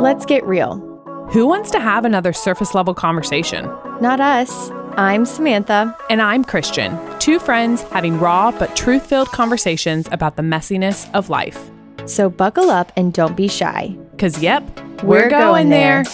Let's get real. Who wants to have another surface level conversation? Not us. I'm Samantha. And I'm Christian, two friends having raw but truth filled conversations about the messiness of life. So buckle up and don't be shy. Because, yep, we're, we're going, going there.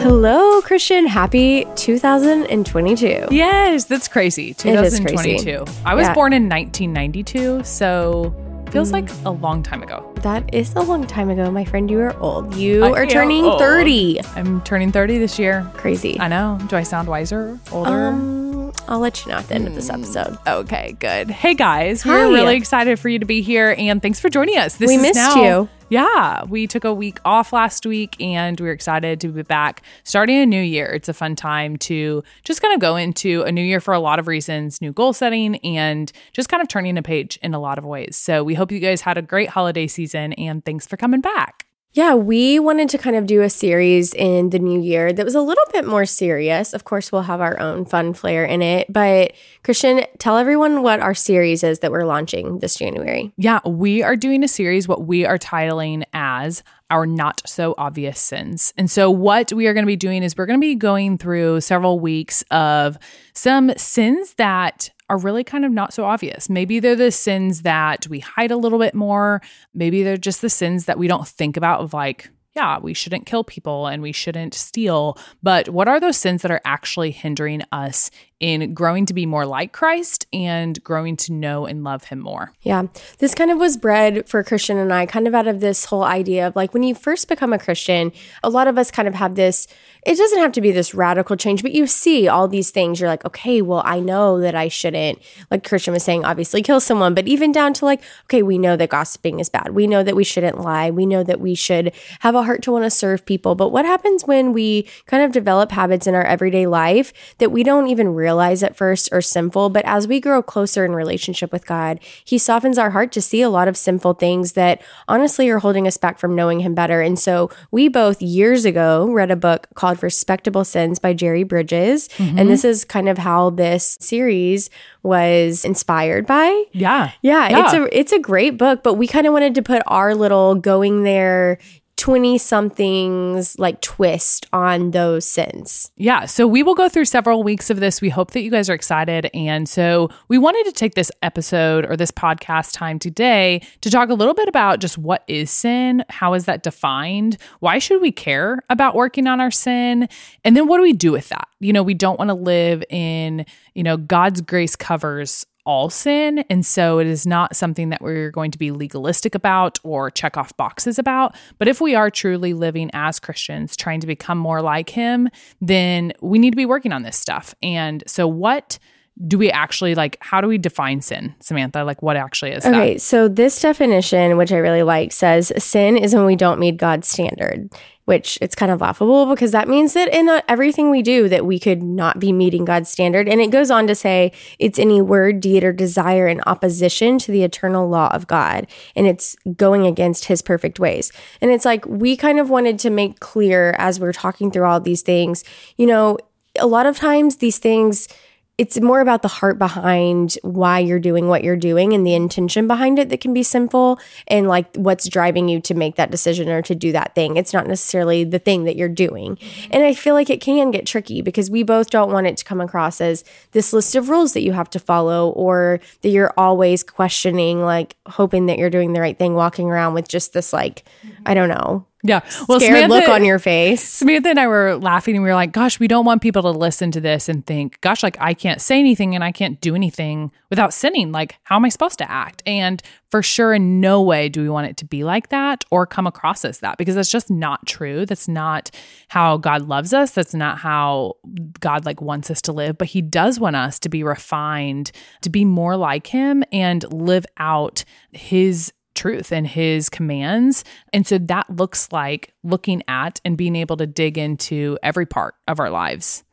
Hello, Christian. Happy 2022. Yes, that's crazy. 2022. Crazy. I was Yeah. born in 1992, so feels like a long time ago. That is a long time ago, my friend. You are old. You I are turning old. 30. I'm turning 30 this year. Crazy. I know. Do I sound wiser, older? Um, I'll let you know at the end of this episode. Okay, good. Hey guys, Hi. we're really excited for you to be here and thanks for joining us. This We is missed now- you. Yeah, we took a week off last week and we're excited to be back starting a new year. It's a fun time to just kind of go into a new year for a lot of reasons, new goal setting and just kind of turning a page in a lot of ways. So we hope you guys had a great holiday season and thanks for coming back. Yeah, we wanted to kind of do a series in the new year that was a little bit more serious. Of course, we'll have our own fun flair in it. But Christian, tell everyone what our series is that we're launching this January. Yeah, we are doing a series, what we are titling as our not so obvious sins. And so, what we are going to be doing is we're going to be going through several weeks of some sins that are really kind of not so obvious. Maybe they're the sins that we hide a little bit more. Maybe they're just the sins that we don't think about, of like, yeah, we shouldn't kill people and we shouldn't steal. But what are those sins that are actually hindering us in growing to be more like Christ and growing to know and love him more? Yeah, this kind of was bred for Christian and I, kind of out of this whole idea of like when you first become a Christian, a lot of us kind of have this. It doesn't have to be this radical change, but you see all these things. You're like, okay, well, I know that I shouldn't, like Christian was saying, obviously kill someone, but even down to like, okay, we know that gossiping is bad. We know that we shouldn't lie. We know that we should have a heart to want to serve people. But what happens when we kind of develop habits in our everyday life that we don't even realize at first are sinful? But as we grow closer in relationship with God, He softens our heart to see a lot of sinful things that honestly are holding us back from knowing Him better. And so we both years ago read a book called Respectable Sins by Jerry Bridges. And mm-hmm. this is kind of how this series was inspired by. Yeah. Yeah, it's a it's a great book, but we kind of wanted to put our little going there 20 somethings like twist on those sins. Yeah. So we will go through several weeks of this. We hope that you guys are excited. And so we wanted to take this episode or this podcast time today to talk a little bit about just what is sin? How is that defined? Why should we care about working on our sin? And then what do we do with that? You know, we don't want to live in, you know, God's grace covers all sin. And so it is not something that we're going to be legalistic about or check off boxes about. But if we are truly living as Christians, trying to become more like Him, then we need to be working on this stuff. And so, what do we actually like? How do we define sin, Samantha? Like, what actually is that? Okay, so this definition, which I really like, says sin is when we don't meet God's standard, which it's kind of laughable because that means that in uh, everything we do that we could not be meeting God's standard. And it goes on to say it's any word, deed, or desire in opposition to the eternal law of God, and it's going against His perfect ways. And it's like we kind of wanted to make clear as we're talking through all these things, you know, a lot of times these things it's more about the heart behind why you're doing what you're doing and the intention behind it that can be simple and like what's driving you to make that decision or to do that thing. It's not necessarily the thing that you're doing. And I feel like it can get tricky because we both don't want it to come across as this list of rules that you have to follow or that you're always questioning, like hoping that you're doing the right thing, walking around with just this, like, I don't know, Yeah. Well, scared look on your face. Samantha and I were laughing and we were like, gosh, we don't want people to listen to this and think, gosh, like I can't say anything and I can't do anything without sinning. Like, how am I supposed to act? And for sure, in no way do we want it to be like that or come across as that because that's just not true. That's not how God loves us. That's not how God like wants us to live. But He does want us to be refined, to be more like Him and live out His truth and his commands. And so that looks like looking at and being able to dig into every part of our lives.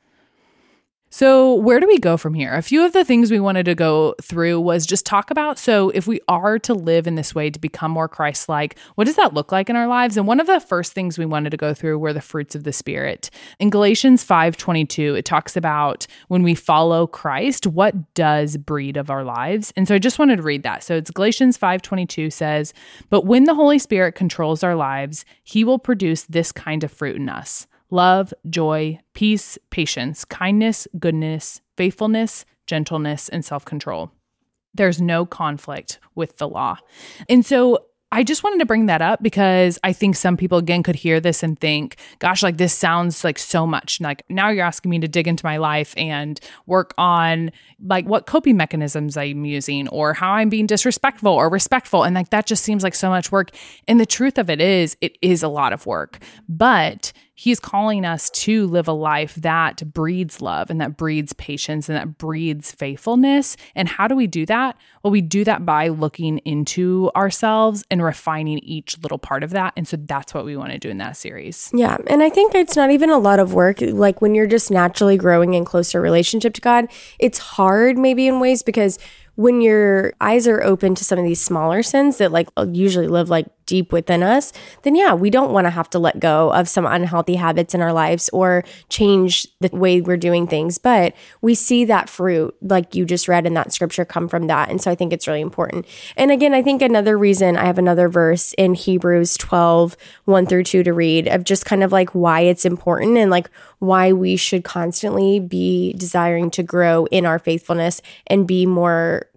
So, where do we go from here? A few of the things we wanted to go through was just talk about so, if we are to live in this way to become more Christ like, what does that look like in our lives? And one of the first things we wanted to go through were the fruits of the Spirit. In Galatians 5 22, it talks about when we follow Christ, what does breed of our lives? And so, I just wanted to read that. So, it's Galatians 5 22 says, But when the Holy Spirit controls our lives, he will produce this kind of fruit in us love, joy, peace, patience, kindness, goodness, faithfulness, gentleness, and self control. There's no conflict with the law. And so I just wanted to bring that up because I think some people again could hear this and think, gosh, like this sounds like so much. Like now you're asking me to dig into my life and work on like what coping mechanisms I'm using or how I'm being disrespectful or respectful. And like that just seems like so much work. And the truth of it is, it is a lot of work. But He's calling us to live a life that breeds love and that breeds patience and that breeds faithfulness. And how do we do that? Well, we do that by looking into ourselves and refining each little part of that. And so that's what we want to do in that series. Yeah. And I think it's not even a lot of work. Like when you're just naturally growing in closer relationship to God, it's hard maybe in ways because when your eyes are open to some of these smaller sins that like usually live like deep within us, then yeah, we don't want to have to let go of some unhealthy habits in our lives or change the way we're doing things. But we see that fruit, like you just read in that scripture, come from that. And so I think it's really important. And again, I think another reason I have another verse in Hebrews 12, 1 through 2 to read of just kind of like why it's important and like why we should constantly be desiring to grow in our faithfulness and be more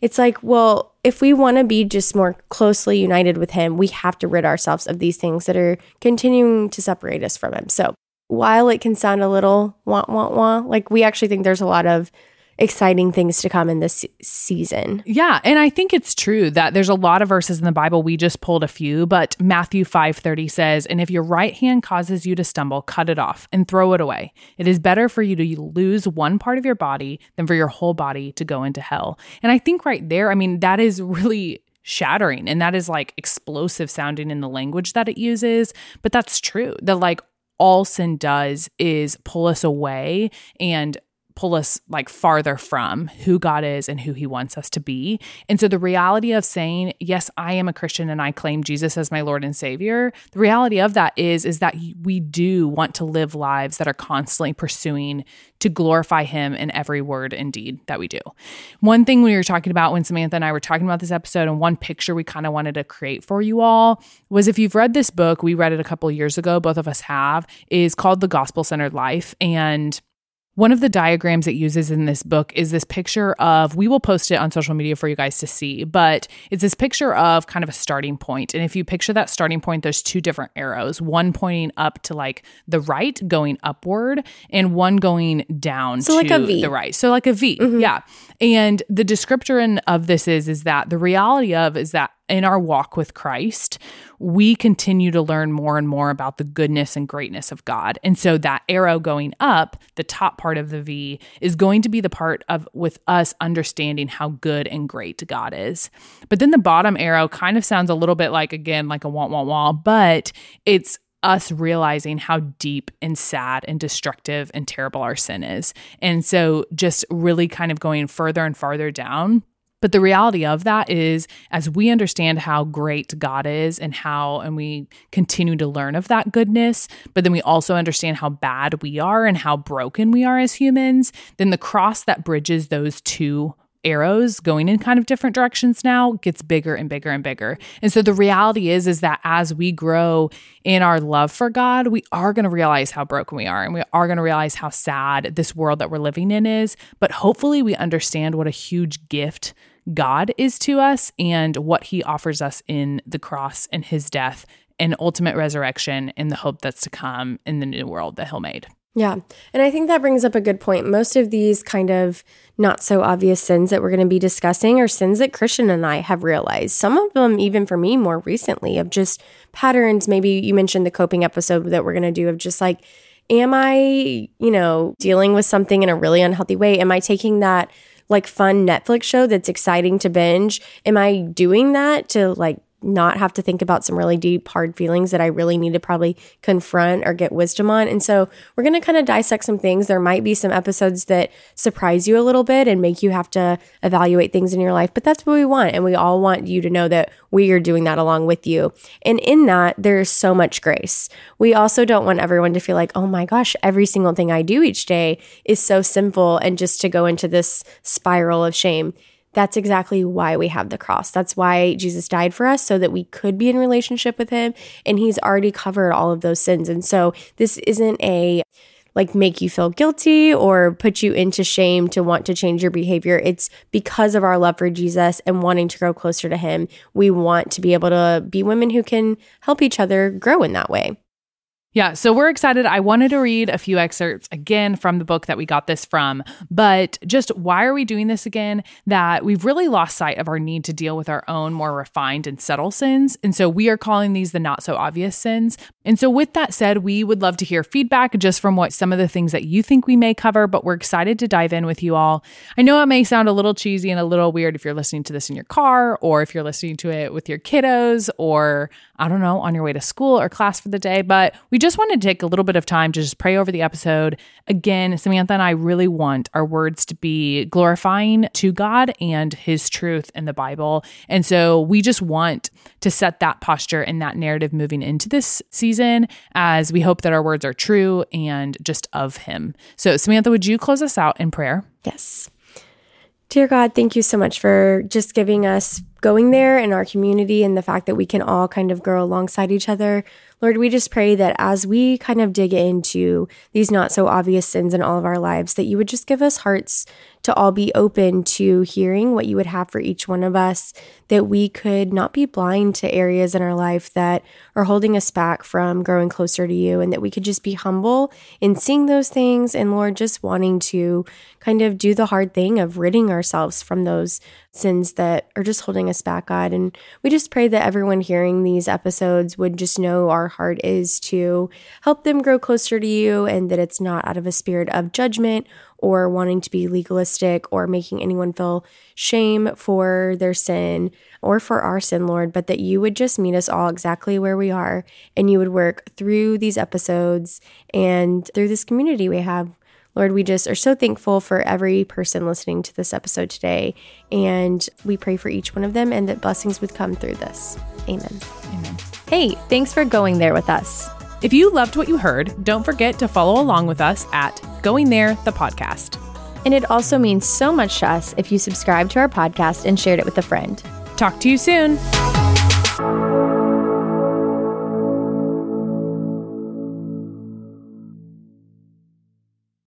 It's like, well, if we want to be just more closely united with him, we have to rid ourselves of these things that are continuing to separate us from him. So while it can sound a little wah, wah, wah, like we actually think there's a lot of exciting things to come in this season. Yeah, and I think it's true that there's a lot of verses in the Bible we just pulled a few, but Matthew 5:30 says, "And if your right hand causes you to stumble, cut it off and throw it away. It is better for you to lose one part of your body than for your whole body to go into hell." And I think right there, I mean, that is really shattering and that is like explosive sounding in the language that it uses, but that's true. That like all sin does is pull us away and pull us like farther from who God is and who he wants us to be. And so the reality of saying, yes, I am a Christian and I claim Jesus as my Lord and Savior, the reality of that is is that we do want to live lives that are constantly pursuing to glorify him in every word and deed that we do. One thing we were talking about when Samantha and I were talking about this episode and one picture we kind of wanted to create for you all was if you've read this book, we read it a couple years ago, both of us have, is called The Gospel Centered Life and one of the diagrams it uses in this book is this picture of, we will post it on social media for you guys to see, but it's this picture of kind of a starting point. And if you picture that starting point, there's two different arrows, one pointing up to like the right, going upward, and one going down so like a v. the right. So like a v, mm-hmm. yeah. And the description of this is, is that the reality of is that in our walk with Christ, we continue to learn more and more about the goodness and greatness of God. And so that arrow going up, the top part of the V, is going to be the part of with us understanding how good and great God is. But then the bottom arrow kind of sounds a little bit like again like a want want want, but it's us realizing how deep and sad and destructive and terrible our sin is. And so just really kind of going further and farther down but the reality of that is, as we understand how great God is and how, and we continue to learn of that goodness, but then we also understand how bad we are and how broken we are as humans, then the cross that bridges those two arrows going in kind of different directions now gets bigger and bigger and bigger. And so the reality is is that as we grow in our love for God, we are going to realize how broken we are and we are going to realize how sad this world that we're living in is, but hopefully we understand what a huge gift God is to us and what he offers us in the cross and his death and ultimate resurrection and the hope that's to come in the new world that he'll made. Yeah. And I think that brings up a good point. Most of these kind of not so obvious sins that we're going to be discussing are sins that Christian and I have realized. Some of them, even for me more recently, of just patterns. Maybe you mentioned the coping episode that we're going to do of just like, am I, you know, dealing with something in a really unhealthy way? Am I taking that like fun Netflix show that's exciting to binge? Am I doing that to like not have to think about some really deep, hard feelings that I really need to probably confront or get wisdom on. And so we're going to kind of dissect some things. There might be some episodes that surprise you a little bit and make you have to evaluate things in your life, but that's what we want. And we all want you to know that we are doing that along with you. And in that, there's so much grace. We also don't want everyone to feel like, oh my gosh, every single thing I do each day is so simple and just to go into this spiral of shame. That's exactly why we have the cross. That's why Jesus died for us so that we could be in relationship with him and he's already covered all of those sins. And so this isn't a like make you feel guilty or put you into shame to want to change your behavior. It's because of our love for Jesus and wanting to grow closer to him. We want to be able to be women who can help each other grow in that way. Yeah, so we're excited. I wanted to read a few excerpts again from the book that we got this from, but just why are we doing this again? That we've really lost sight of our need to deal with our own more refined and subtle sins. And so we are calling these the not so obvious sins. And so, with that said, we would love to hear feedback just from what some of the things that you think we may cover, but we're excited to dive in with you all. I know it may sound a little cheesy and a little weird if you're listening to this in your car or if you're listening to it with your kiddos or, I don't know, on your way to school or class for the day, but we we just wanted to take a little bit of time to just pray over the episode. Again, Samantha and I really want our words to be glorifying to God and His truth in the Bible. And so we just want to set that posture and that narrative moving into this season as we hope that our words are true and just of Him. So, Samantha, would you close us out in prayer? Yes. Dear God, thank you so much for just giving us going there in our community and the fact that we can all kind of grow alongside each other. Lord, we just pray that as we kind of dig into these not so obvious sins in all of our lives, that you would just give us hearts to all be open to hearing what you would have for each one of us, that we could not be blind to areas in our life that are holding us back from growing closer to you, and that we could just be humble in seeing those things. And Lord, just wanting to kind of do the hard thing of ridding ourselves from those sins that are just holding us back, God. And we just pray that everyone hearing these episodes would just know our heart is to help them grow closer to you and that it's not out of a spirit of judgment or wanting to be legalistic or making anyone feel shame for their sin or for our sin, Lord, but that you would just meet us all exactly where we are and you would work through these episodes and through this community we have. Lord, we just are so thankful for every person listening to this episode today. And we pray for each one of them and that blessings would come through this. Amen. Amen. Hey, thanks for going there with us. If you loved what you heard, don't forget to follow along with us at Going There, the podcast. And it also means so much to us if you subscribe to our podcast and shared it with a friend. Talk to you soon.